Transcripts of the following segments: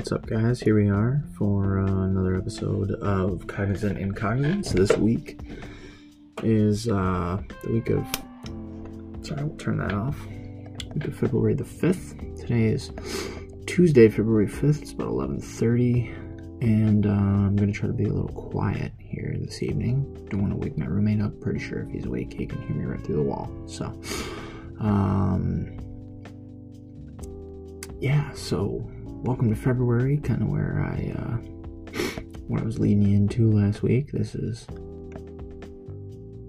what's up, guys? Here we are for uh, another episode of Cognizant Incognizant. This week is uh, the week of. Sorry, we'll turn that off. Week of February the fifth. Today is Tuesday, February fifth. It's about eleven thirty, and uh, I'm gonna try to be a little quiet here this evening. Don't want to wake my roommate up. Pretty sure if he's awake, he can hear me right through the wall. So, um, yeah. So welcome to February, kind of where I uh, what I was leading into last week. This is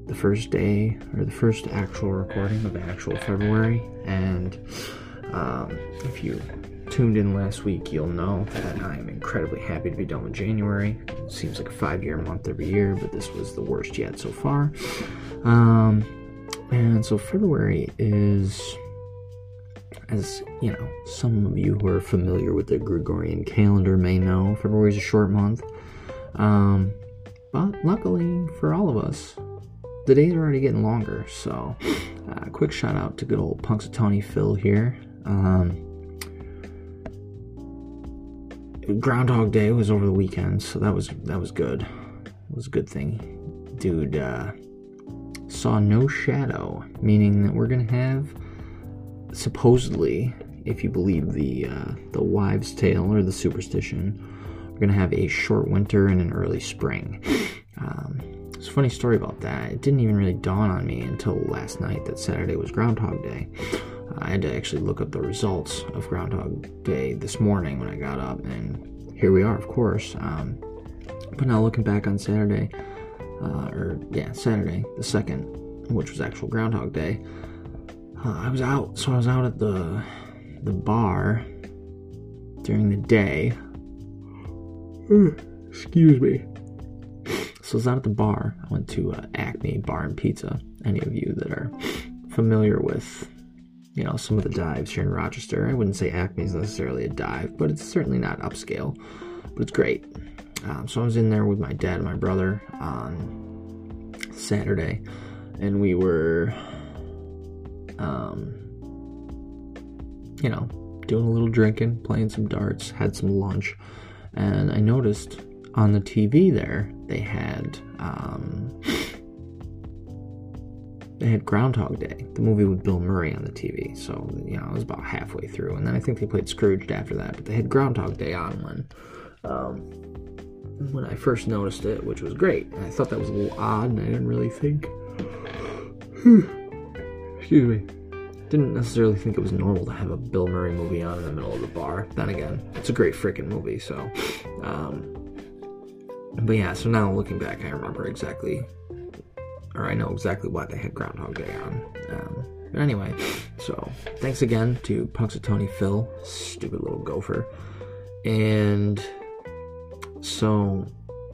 the first day or the first actual recording of actual February, and um, if you tuned in last week, you'll know that I am incredibly happy to be done with January. It seems like a five-year month every year, but this was the worst yet so far. Um, and so February is as you know, some of you who are familiar with the Gregorian calendar may know, February is a short month. Um, but luckily for all of us, the days are already getting longer. So, uh, quick shout out to good old Punxsutawney Phil here. Um, Groundhog Day was over the weekend, so that was that was good. It was a good thing, dude. Uh, saw no shadow, meaning that we're gonna have supposedly, if you believe the uh, the wives' tale or the superstition, we're gonna have a short winter and an early spring. Um, it's a funny story about that. It didn't even really dawn on me until last night that Saturday was Groundhog Day. I had to actually look up the results of Groundhog Day this morning when I got up, and here we are, of course. Um, but now looking back on Saturday, uh, or yeah, Saturday the second, which was actual Groundhog Day, uh, I was out. So I was out at the the bar during the day. Excuse me. So I was out at the bar. I went to uh, Acme Bar and Pizza. Any of you that are familiar with you know, some of the dives here in Rochester. I wouldn't say Acme is necessarily a dive, but it's certainly not upscale. But it's great. Um, so I was in there with my dad and my brother on Saturday, and we were, um, you know, doing a little drinking, playing some darts, had some lunch, and I noticed on the TV there they had. Um, they had Groundhog Day, the movie with Bill Murray on the TV. So, you know, I was about halfway through. And then I think they played Scrooged after that. But they had Groundhog Day on when, um, when I first noticed it, which was great. I thought that was a little odd, and I didn't really think. Excuse me. Didn't necessarily think it was normal to have a Bill Murray movie on in the middle of the bar. Then again, it's a great freaking movie, so. Um, but yeah, so now looking back, I remember exactly or I know exactly why they had Groundhog Day on. Um, but anyway, so thanks again to Punxsutawney Phil, stupid little gopher. And so,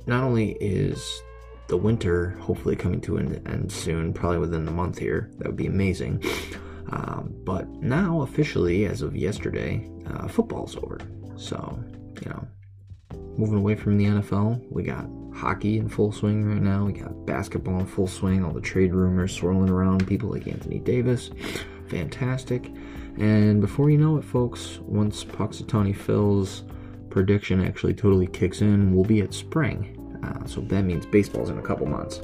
not only is the winter hopefully coming to an end soon, probably within the month here, that would be amazing. Um, but now, officially, as of yesterday, uh, football's over. So, you know, moving away from the NFL, we got hockey in full swing right now. We got basketball in full swing. All the trade rumors swirling around. People like Anthony Davis, fantastic. And before you know it, folks, once Punxsutawney Phil's prediction actually totally kicks in, we'll be at spring. Uh, so that means baseball's in a couple months.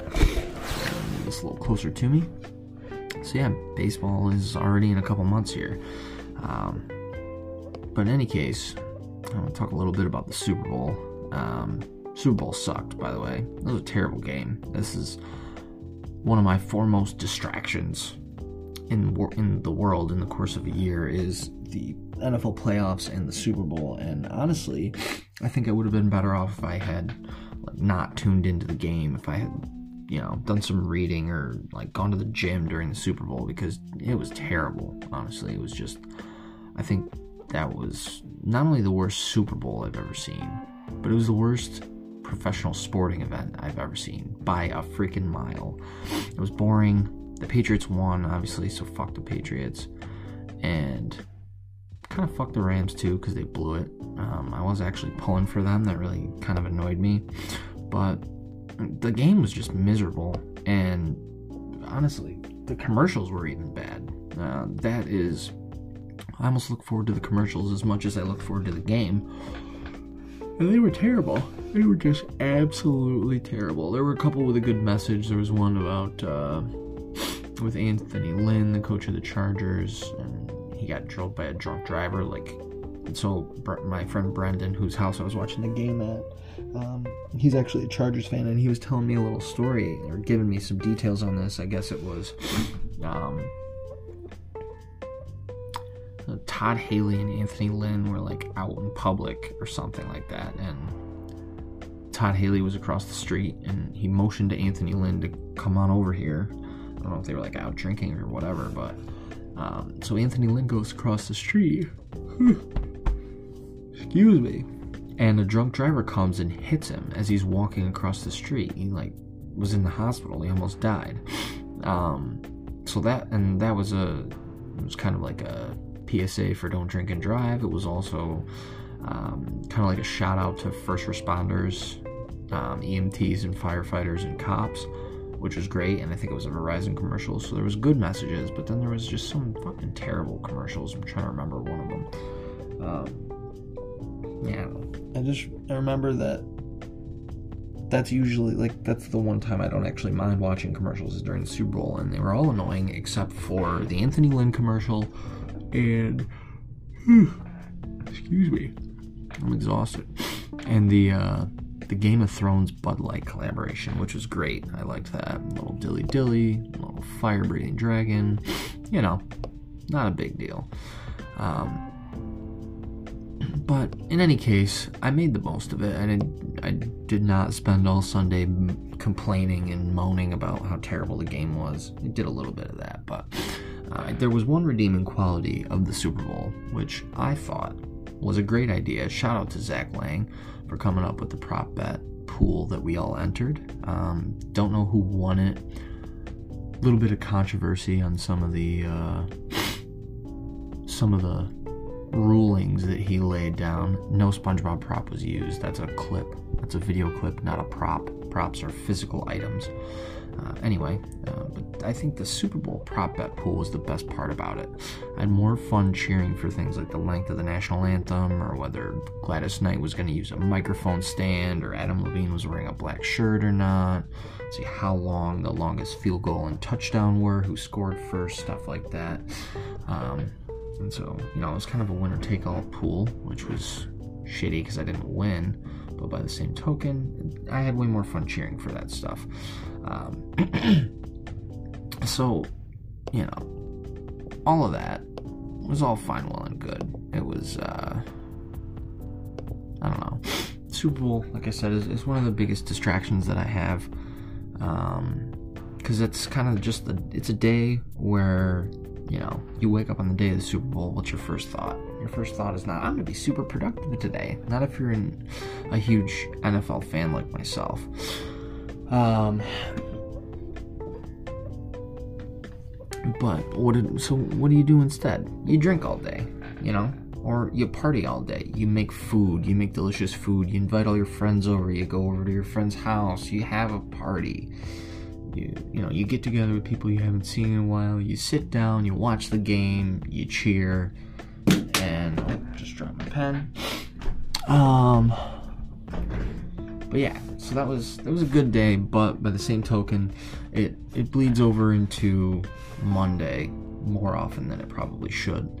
This a little closer to me. So yeah, baseball is already in a couple months here. Um, but in any case, I want to talk a little bit about the Super Bowl. Um, Super Bowl sucked, by the way. It was a terrible game. This is one of my foremost distractions in in the world in the course of a year is the NFL playoffs and the Super Bowl. And honestly, I think I would have been better off if I had like not tuned into the game. If I had you know done some reading or like gone to the gym during the Super Bowl because it was terrible. Honestly, it was just. I think that was not only the worst Super Bowl I've ever seen, but it was the worst professional sporting event I've ever seen by a freaking mile. It was boring. The Patriots won, obviously, so fuck the Patriots. And kind of fucked the Rams too because they blew it. Um, I was actually pulling for them. That really kind of annoyed me. But the game was just miserable. And honestly, the commercials were even bad. Uh, that is. I almost look forward to the commercials as much as I look forward to the game and they were terrible. They were just absolutely terrible. There were a couple with a good message. There was one about uh, with Anthony Lynn, the coach of the Chargers, and he got drilled by a drunk driver. Like, so my friend Brendan, whose house I was watching the game at, um, he's actually a Chargers fan, and he was telling me a little story or giving me some details on this. I guess it was. Um, Todd Haley and Anthony Lynn were like out in public or something like that, and Todd Haley was across the street and he motioned to Anthony Lynn to come on over here. I don't know if they were like out drinking or whatever, but um, so Anthony Lynn goes across the street. Excuse me. And a drunk driver comes and hits him as he's walking across the street. He like was in the hospital. He almost died. Um, so that and that was a it was kind of like a PSA for don't drink and drive. It was also um, kind of like a shout out to first responders, um, EMTs, and firefighters and cops, which was great. And I think it was a Verizon commercial, so there was good messages. But then there was just some fucking terrible commercials. I'm trying to remember one of them. Um, yeah, I just I remember that. That's usually like that's the one time I don't actually mind watching commercials is during the Super Bowl, and they were all annoying except for the Anthony Lynn commercial and excuse me, I'm exhausted. And the uh, the Game of Thrones Bud Light collaboration, which was great. I liked that. A little dilly dilly, little fire breathing dragon. You know, not a big deal. Um, but in any case, I made the most of it. I did, I did not spend all Sunday complaining and moaning about how terrible the game was. I did a little bit of that, but uh, there was one redeeming quality of the Super Bowl, which I thought was a great idea. Shout out to Zach Lang for coming up with the prop bet pool that we all entered. Um, don't know who won it. A little bit of controversy on some of the uh, some of the rulings that he laid down. No SpongeBob prop was used. That's a clip. That's a video clip, not a prop. Props are physical items. Uh, anyway, uh, but I think the Super Bowl prop bet pool was the best part about it. I had more fun cheering for things like the length of the national anthem, or whether Gladys Knight was going to use a microphone stand, or Adam Levine was wearing a black shirt or not. See how long the longest field goal and touchdown were, who scored first, stuff like that. Um, and so, you know, it was kind of a winner take all pool, which was shitty because I didn't win. But by the same token, I had way more fun cheering for that stuff. Um, so, you know, all of that was all fine, well, and good. It was, uh, I don't know. Super Bowl, like I said, is, is one of the biggest distractions that I have. Um, because it's kind of just the, it's a day where you know, you wake up on the day of the Super Bowl, what's your first thought? Your first thought is not, I'm going to be super productive today. Not if you're in a huge NFL fan like myself. Um, but what did, so what do you do instead? You drink all day, you know? Or you party all day. You make food, you make delicious food, you invite all your friends over, you go over to your friend's house, you have a party you you know you get together with people you haven't seen in a while you sit down you watch the game you cheer and oh, just drop my pen um but yeah so that was that was a good day but by the same token it it bleeds over into monday more often than it probably should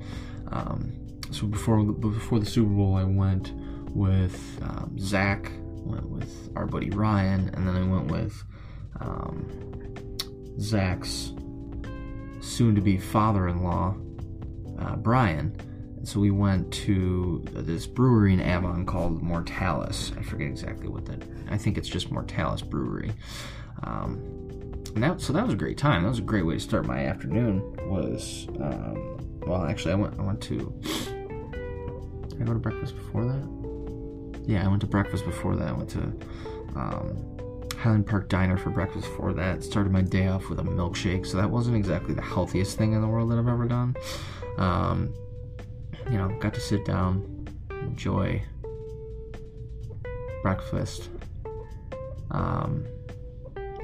um, so before before the super bowl i went with um, zach went with our buddy ryan and then i went with um, Zach's soon to be father in law, uh, Brian. So we went to this brewery in Avon called Mortalis. I forget exactly what that. I think it's just Mortalis Brewery. Um, and that, so that was a great time. That was a great way to start my afternoon. Was um, well, actually, I went. I went to. Did I go to breakfast before that? Yeah, I went to breakfast before that. I went to um, Highland Park Diner for breakfast before that. Started my day off with a milkshake, so that wasn't exactly the healthiest thing in the world that I've ever done. Um, you know, got to sit down, enjoy breakfast. Um,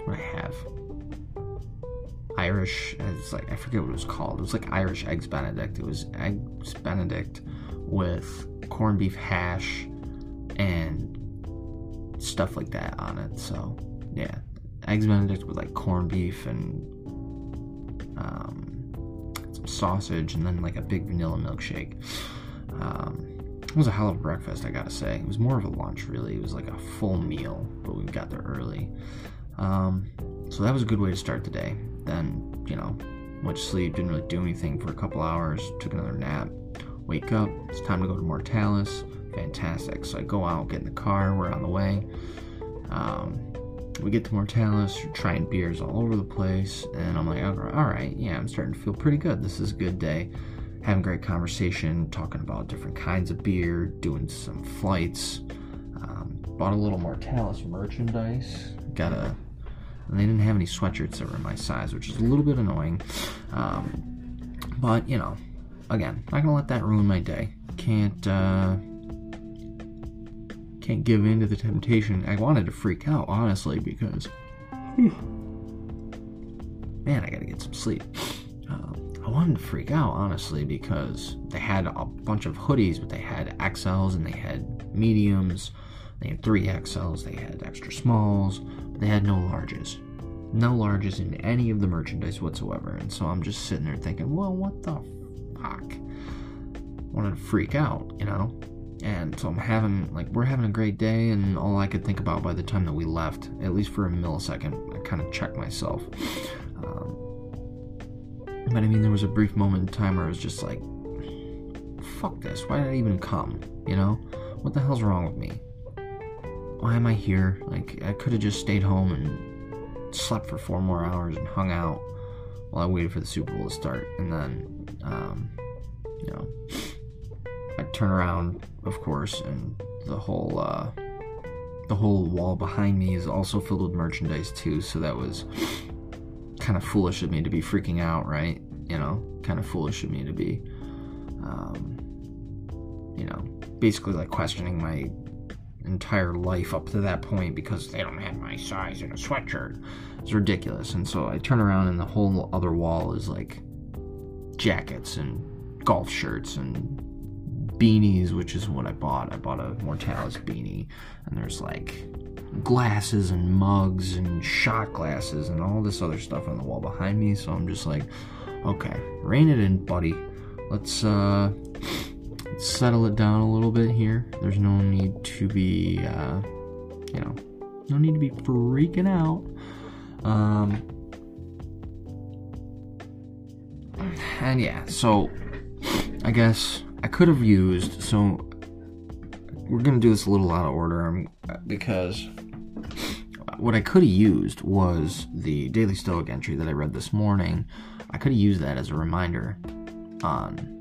what I have Irish. It's like I forget what it was called. It was like Irish eggs Benedict. It was eggs Benedict with corned beef hash and stuff like that on it. So yeah, eggs Benedict with like corned beef and um, sausage, and then like a big vanilla milkshake. Um, it was a hell of a breakfast, I gotta say. It was more of a lunch, really. It was like a full meal, but we got there early. Um, so that was a good way to start the day. Then, you know, went to sleep, didn't really do anything for a couple hours, took another nap, wake up, it's time to go to Mortalis. Fantastic. So I go out, get in the car, we're on the way. Um, we get to Mortalis, trying beers all over the place, and I'm like, all right, yeah, I'm starting to feel pretty good. This is a good day. Having great conversation, talking about different kinds of beer, doing some flights. Um, bought a little Mortalis merchandise. Got a. And they didn't have any sweatshirts that were my size, which is a little bit annoying. Um, but you know, again, not gonna let that ruin my day. Can't. Uh, can't give in to the temptation. I wanted to freak out, honestly, because man, I gotta get some sleep. Uh, I wanted to freak out, honestly, because they had a bunch of hoodies, but they had XLs and they had mediums. They had three XLs, they had extra smalls, but they had no larges. No larges in any of the merchandise whatsoever. And so I'm just sitting there thinking, well, what the fuck? I wanted to freak out, you know? And so I'm having, like, we're having a great day, and all I could think about by the time that we left, at least for a millisecond, I kind of checked myself. Um, but I mean, there was a brief moment in time where I was just like, fuck this, why did I even come? You know? What the hell's wrong with me? Why am I here? Like, I could have just stayed home and slept for four more hours and hung out while I waited for the Super Bowl to start. And then, um, you know, I turn around, of course, and the whole uh, the whole wall behind me is also filled with merchandise too. So that was kind of foolish of me to be freaking out, right? You know, kind of foolish of me to be, um, you know, basically like questioning my entire life up to that point because they don't have my size in a sweatshirt. It's ridiculous. And so I turn around and the whole other wall is like jackets and golf shirts and beanies, which is what I bought. I bought a Mortalis beanie, and there's like glasses and mugs and shot glasses and all this other stuff on the wall behind me. So I'm just like, okay, rein it in, buddy. Let's uh, settle it down a little bit here. There's no need to be, uh, you know, no need to be freaking out. Um, and yeah, so I guess I could have used. So we're gonna do this a little out of order um, because what I could have used was the Daily Stoic entry that I read this morning. I could have used that as a reminder on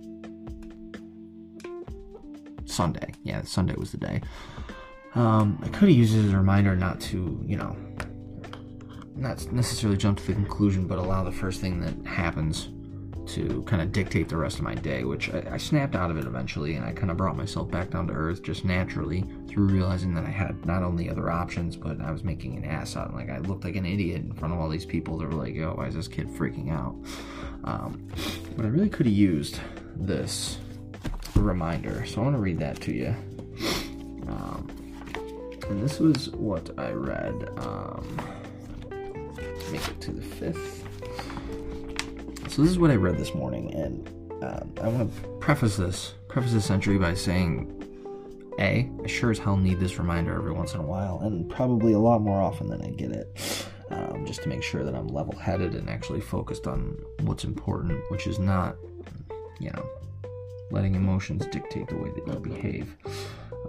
Sunday. Yeah, Sunday was the day. Um, I could have used it as a reminder not to, you know, not necessarily jump to the conclusion, but allow the first thing that happens to kind of dictate the rest of my day, which I, I, snapped out of it eventually, and I kind of brought myself back down to earth just naturally through realizing that I had not only other options, but I was making an ass out. Of like I looked like an idiot in front of all these people that were like, "Yo, why is this kid freaking out?" Um, but I really could have used this reminder, so I want to read that to you. Um, and this was what I read. Um, make it to the fifth. So this is what I read this morning, and um, I want to preface this preface this entry by saying, a, I sure as hell need this reminder every once in a while, and probably a lot more often than I get it, um, just to make sure that I'm level-headed and actually focused on what's important, which is not, you know, letting emotions dictate the way that you behave,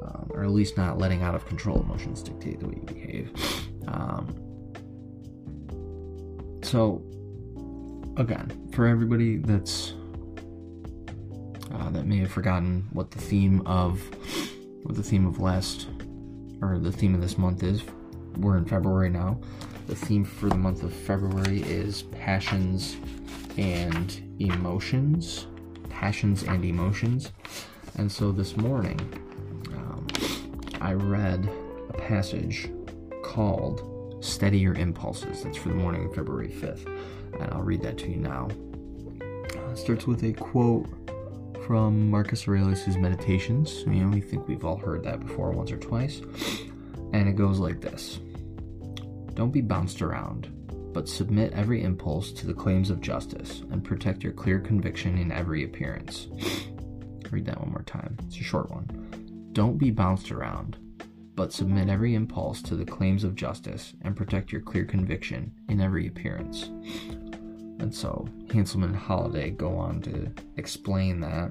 um, or at least not letting out of control emotions dictate the way you behave. Um, so again, for everybody that's uh, that may have forgotten what the theme of what the theme of last or the theme of this month is, we're in February now. The theme for the month of February is passions and emotions. Passions and emotions. And so this morning, um, I read a passage called Steady Your Impulses. That's for the morning of February 5th and I'll read that to you now. Uh, starts with a quote from Marcus Aurelius' Meditations. You know, we think we've all heard that before once or twice. And it goes like this Don't be bounced around, but submit every impulse to the claims of justice and protect your clear conviction in every appearance. Read that one more time. It's a short one. Don't be bounced around, but submit every impulse to the claims of justice and protect your clear conviction in every appearance. And so Hanselman and Holiday go on to explain that.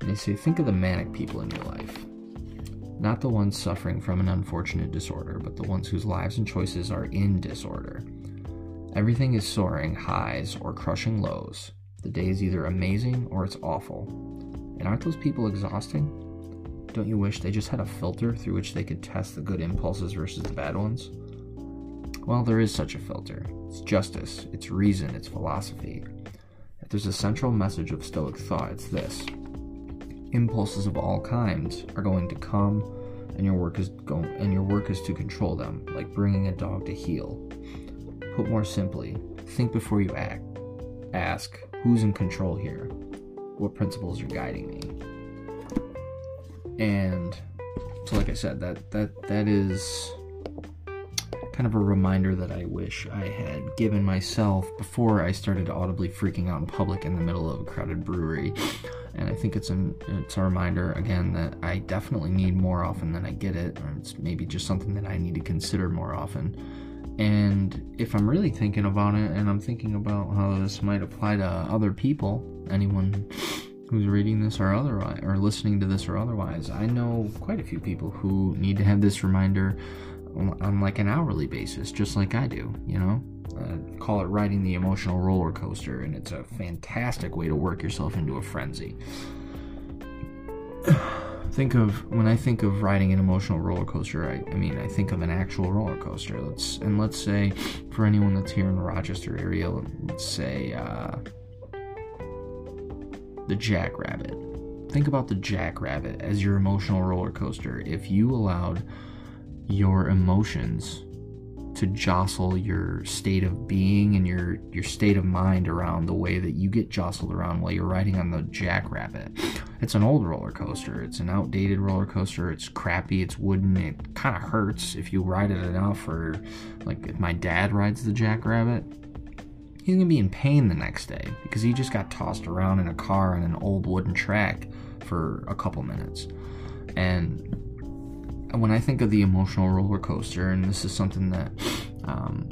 And they say, think of the manic people in your life. Not the ones suffering from an unfortunate disorder, but the ones whose lives and choices are in disorder. Everything is soaring highs or crushing lows. The day is either amazing or it's awful. And aren't those people exhausting? Don't you wish they just had a filter through which they could test the good impulses versus the bad ones? Well, there is such a filter. It's justice, it's reason, it's philosophy. If there's a central message of Stoic thought, it's this. Impulses of all kinds are going to come and your work is go and your work is to control them like bringing a dog to heel. Put more simply think before you act. Ask who's in control here? What principles are guiding me? And so like i said that that that is kind of a reminder that i wish i had given myself before i started audibly freaking out in public in the middle of a crowded brewery. And i think it's an it's a reminder again that i definitely need more often than i get it. Or it's maybe just something that i need to consider more often. And if i'm really thinking about it and i'm thinking about how this might apply to other people anyone who's reading this or otherwise or listening to this or otherwise i know quite a few people who need to have this reminder on like an hourly basis just like i do you know uh, call it riding the emotional roller coaster and it's a fantastic way to work yourself into a frenzy think of when i think of riding an emotional roller coaster I, I mean i think of an actual roller coaster let's and let's say for anyone that's here in the rochester area let's say uh, the jackrabbit. Think about the jackrabbit as your emotional roller coaster. If you allowed your emotions to jostle your state of being and your your state of mind around the way that you get jostled around while you're riding on the jackrabbit. It's an old roller coaster. It's an outdated roller coaster. It's crappy. It's wooden. It kind of hurts if you ride it enough. Or like if my dad rides the jackrabbit, he's gonna be in pain the next day because he just got tossed around in a car on an old wooden track for a couple minutes. And when I think of the emotional roller coaster, and this is something that um,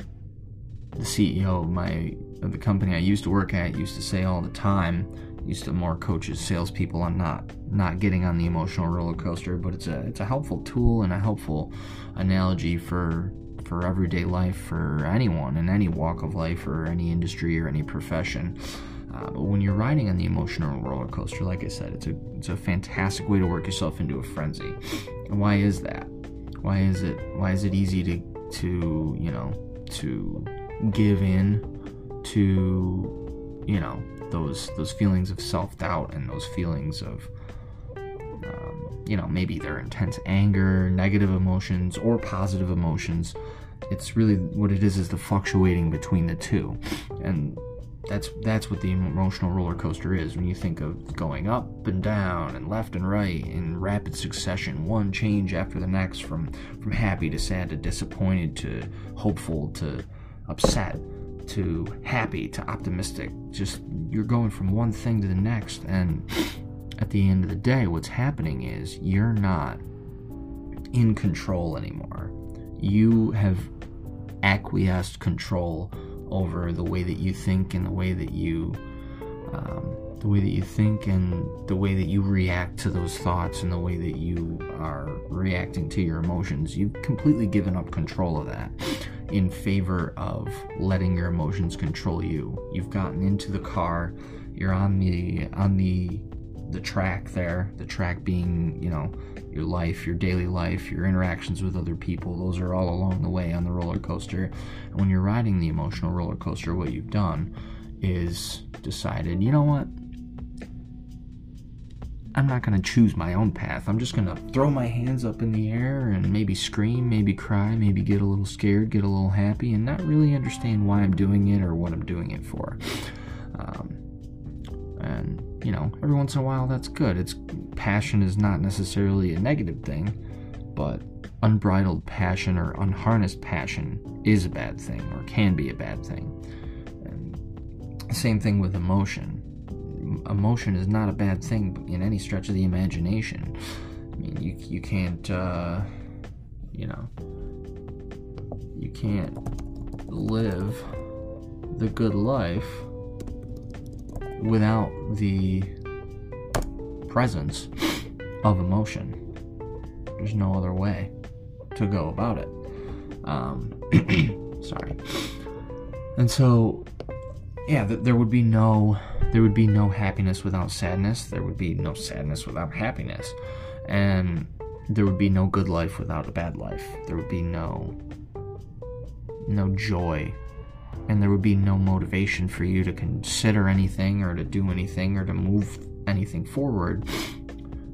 the CEO of my of the company I used to work at used to say all the time, used to more coaches, salespeople on not not getting on the emotional roller coaster, but it's a it's a helpful tool and a helpful analogy for for everyday life for anyone in any walk of life or any industry or any profession. Uh, but when you're riding on the emotional roller coaster, like I said, it's a it's a fantastic way to work yourself into a frenzy. And why is that? Why is it why is it easy to to you know to give in to you know those those feelings of self doubt and those feelings of um, you know, maybe they're intense anger, negative emotions, or positive emotions. It's really what it is is the fluctuating between the two. And that's that's what the emotional roller coaster is when you think of going up and down and left and right in rapid succession one change after the next from from happy to sad to disappointed to hopeful to upset to happy to optimistic just you're going from one thing to the next and at the end of the day, what's happening is you're not in control anymore. You have acquiesced control over the way that you think and the way that you um, the way that you think and the way that you react to those thoughts and the way that you are reacting to your emotions. You've completely given up control of that in favor of letting your emotions control you. You've gotten into the car. You're on the on the the track there, the track being, you know, your life, your daily life, your interactions with other people, those are all along the way on the roller coaster. And when you're riding the emotional roller coaster, what you've done is decided, you know what? I'm not going to choose my own path. I'm just going to throw my hands up in the air and maybe scream, maybe cry, maybe get a little scared, get a little happy, and not really understand why I'm doing it or what I'm doing it for. You know, every once in a while that's good. It's passion is not necessarily a negative thing, but unbridled passion or unharnessed passion is a bad thing or can be a bad thing. And same thing with emotion. Emotion is not a bad thing in any stretch of the imagination. I mean, you you can't uh, you know you can't live the good life without the presence of emotion. There's no other way to go about it. Um, sorry. And so, yeah, th- there would be no there would be no happiness without sadness. There would be no sadness without happiness, and there would be no good life without a bad life. There would be no no joy and there would be no motivation for you to consider anything or to do anything or to move anything forward,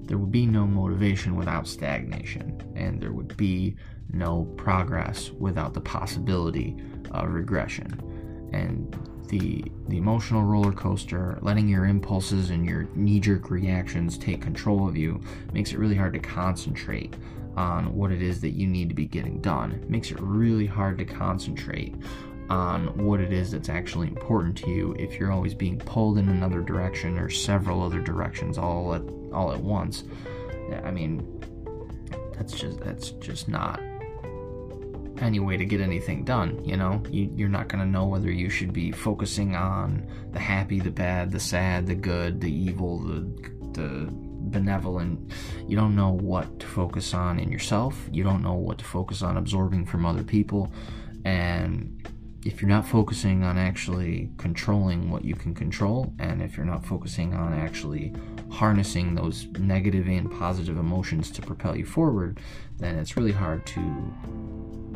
there would be no motivation without stagnation, and there would be no progress without the possibility of regression. And the the emotional roller coaster, letting your impulses and your knee-jerk reactions take control of you, makes it really hard to concentrate on what it is that you need to be getting done. It makes it really hard to concentrate on what it is that's actually important to you if you're always being pulled in another direction or several other directions all at all at once. I mean, that's just that's just not any way to get anything done. You know, you, you're not gonna know whether you should be focusing on the happy, the bad, the sad, the good, the evil, the the benevolent. You don't know what to focus on in yourself. You don't know what to focus on absorbing from other people, and if you're not focusing on actually controlling what you can control, and if you're not focusing on actually harnessing those negative and positive emotions to propel you forward, then it's really hard to,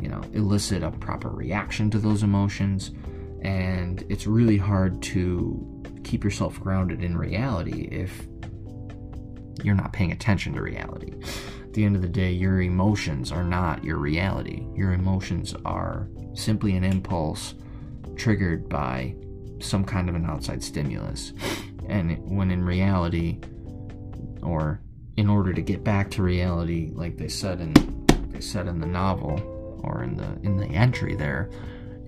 you know, elicit a proper reaction to those emotions. And it's really hard to keep yourself grounded in reality if you're not paying attention to reality. At the end of the day, your emotions are not your reality. Your emotions are simply an impulse triggered by some kind of an outside stimulus. And when in reality, or in order to get back to reality, like they said in they said in the novel or in the in the entry there,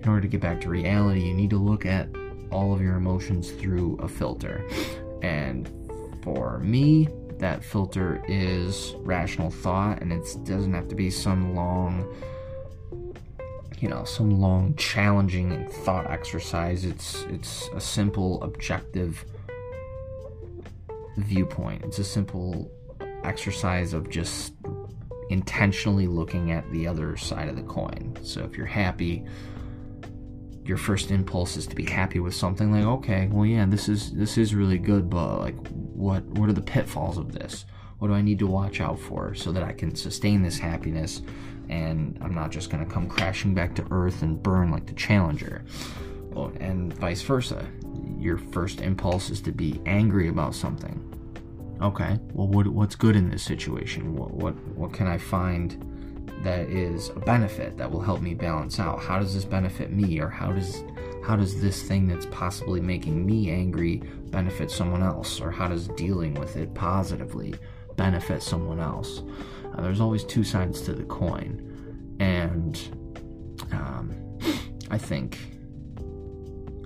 in order to get back to reality, you need to look at all of your emotions through a filter. And for me, that filter is rational thought, and it doesn't have to be some long you know some long challenging thought exercise. It's it's a simple objective viewpoint. It's a simple exercise of just intentionally looking at the other side of the coin. So if you're happy your first impulse is to be happy with something like okay well yeah this is this is really good but like what what are the pitfalls of this what do i need to watch out for so that i can sustain this happiness and I'm not just going to come crashing back to Earth and burn like the Challenger. Well, and vice versa. Your first impulse is to be angry about something. Okay, well, what, what's good in this situation? What, what, what can I find that is a benefit that will help me balance out? How does this benefit me, or how does how does this thing that's possibly making me angry benefit someone else, or how does dealing with it positively benefit someone else? Uh, there's always two sides to the coin. And um, I think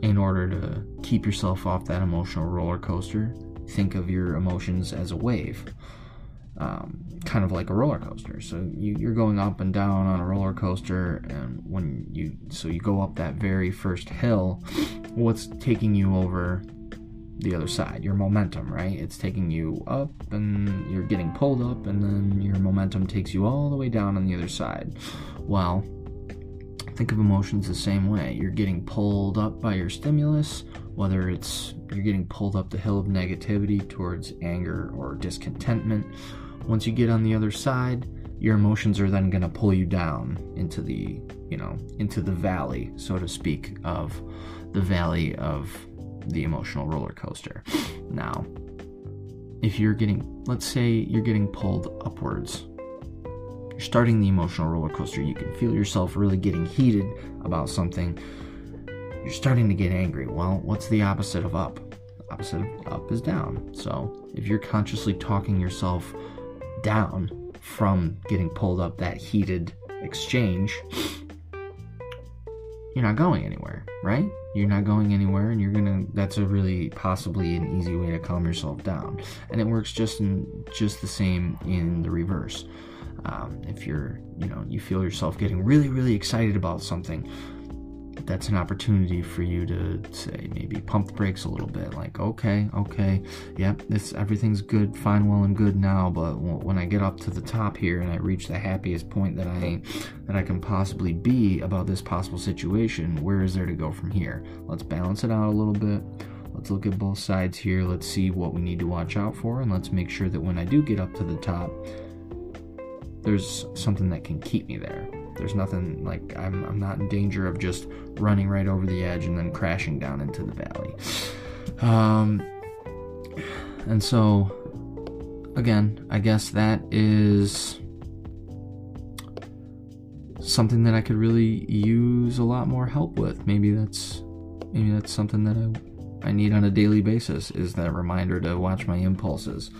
in order to keep yourself off that emotional roller coaster, think of your emotions as a wave. Um, kind of like a roller coaster. So you, are going up and down on a roller coaster, and when you so you go up that very first hill, what's taking you over the other side, your momentum, right? It's taking you up and you're getting pulled up, and then your momentum takes you all the way down on the other side. Well, think of emotions the same way. You're getting pulled up by your stimulus, whether it's you're getting pulled up the hill of negativity towards anger or discontentment. Once you get on the other side, your emotions are then going to pull you down into the, you know, into the valley, so to speak, of the valley of the emotional roller coaster. Now, if you're getting, let's say you're getting pulled upwards, you're starting the emotional roller coaster, you can feel yourself really getting heated about something. You're starting to get angry. Well, what's the opposite of up? opposite of up is down. So if you're consciously talking yourself down from getting pulled up that heated exchange, you're not going anywhere, right? You're not going anywhere, and you're gonna. That's a really possibly an easy way to calm yourself down, and it works just in just the same in the reverse. Um, if you're, you know, you feel yourself getting really, really excited about something, that's an opportunity for you to say maybe pump the brakes a little bit like okay okay yep this everything's good fine well and good now but when i get up to the top here and i reach the happiest point that i that i can possibly be about this possible situation where is there to go from here? Let's balance it out a little bit. Let's look at both sides here. Let's see what we need to watch out for and let's make sure that when i do get up to the top there's something that can keep me there there's nothing like I'm, I'm not in danger of just running right over the edge and then crashing down into the valley. Um, and so, again, I guess that is something that I could really use a lot more help with. Maybe that's maybe that's something that I I need on a daily basis is that reminder to watch my impulses.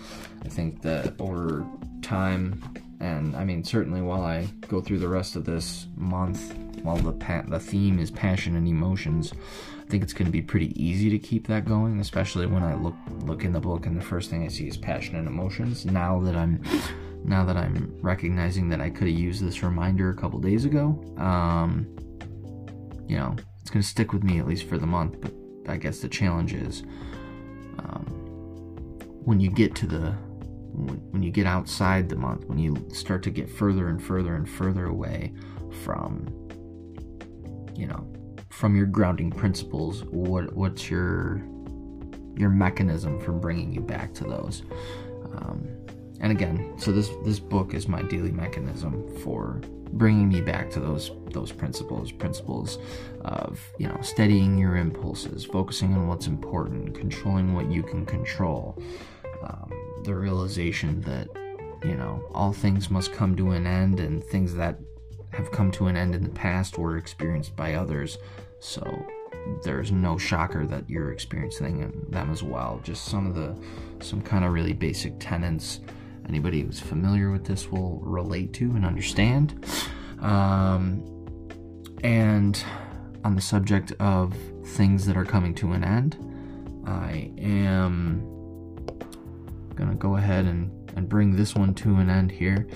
I think that over time and I mean certainly while I go through the rest of this month, while the pa- the theme is passion and emotions, I think it's going to be pretty easy to keep that going, especially when I look look in the book and the first thing I see is passion and emotions. Now that I'm now that I'm recognizing that I could have used this reminder a couple days ago, um, you know, it's going to stick with me at least for the month. But I guess the challenge is um, when you get to the when you get outside the month, when you start to get further and further and further away from, you know, from your grounding principles, what what's your your mechanism for bringing you back to those? Um, and again, so this this book is my daily mechanism for bringing me back to those those principles principles of you know steadying your impulses focusing on what's important controlling what you can control um, the realization that you know all things must come to an end and things that have come to an end in the past were experienced by others. So there's no shocker that you're experiencing them as well. Just some of the some kind of really basic tenets. Anybody who's familiar with this will relate to and understand. Um, and on the subject of things that are coming to an end i am gonna go ahead and, and bring this one to an end here.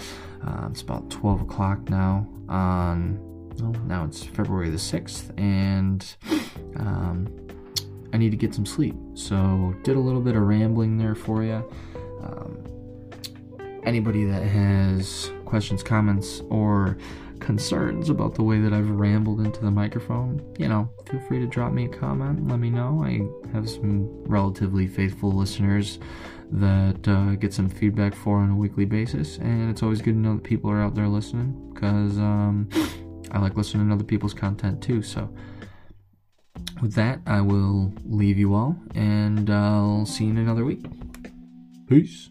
Uh, it's about 12 o'clock now on, well, now it's February the 6th, and um, I need to get some sleep. So, did a little bit of rambling there for you. Um, anybody that has questions, comments, or concerns about the way that I've rambled into the microphone, you know, feel free to drop me a comment. Let me know. I have some relatively faithful listeners that uh, get some feedback for on a weekly basis, and it's always good to know that people are out there listening because um, I like listening to other people's content too. So, with that, I will leave you all, and I'll see you in another week. Peace.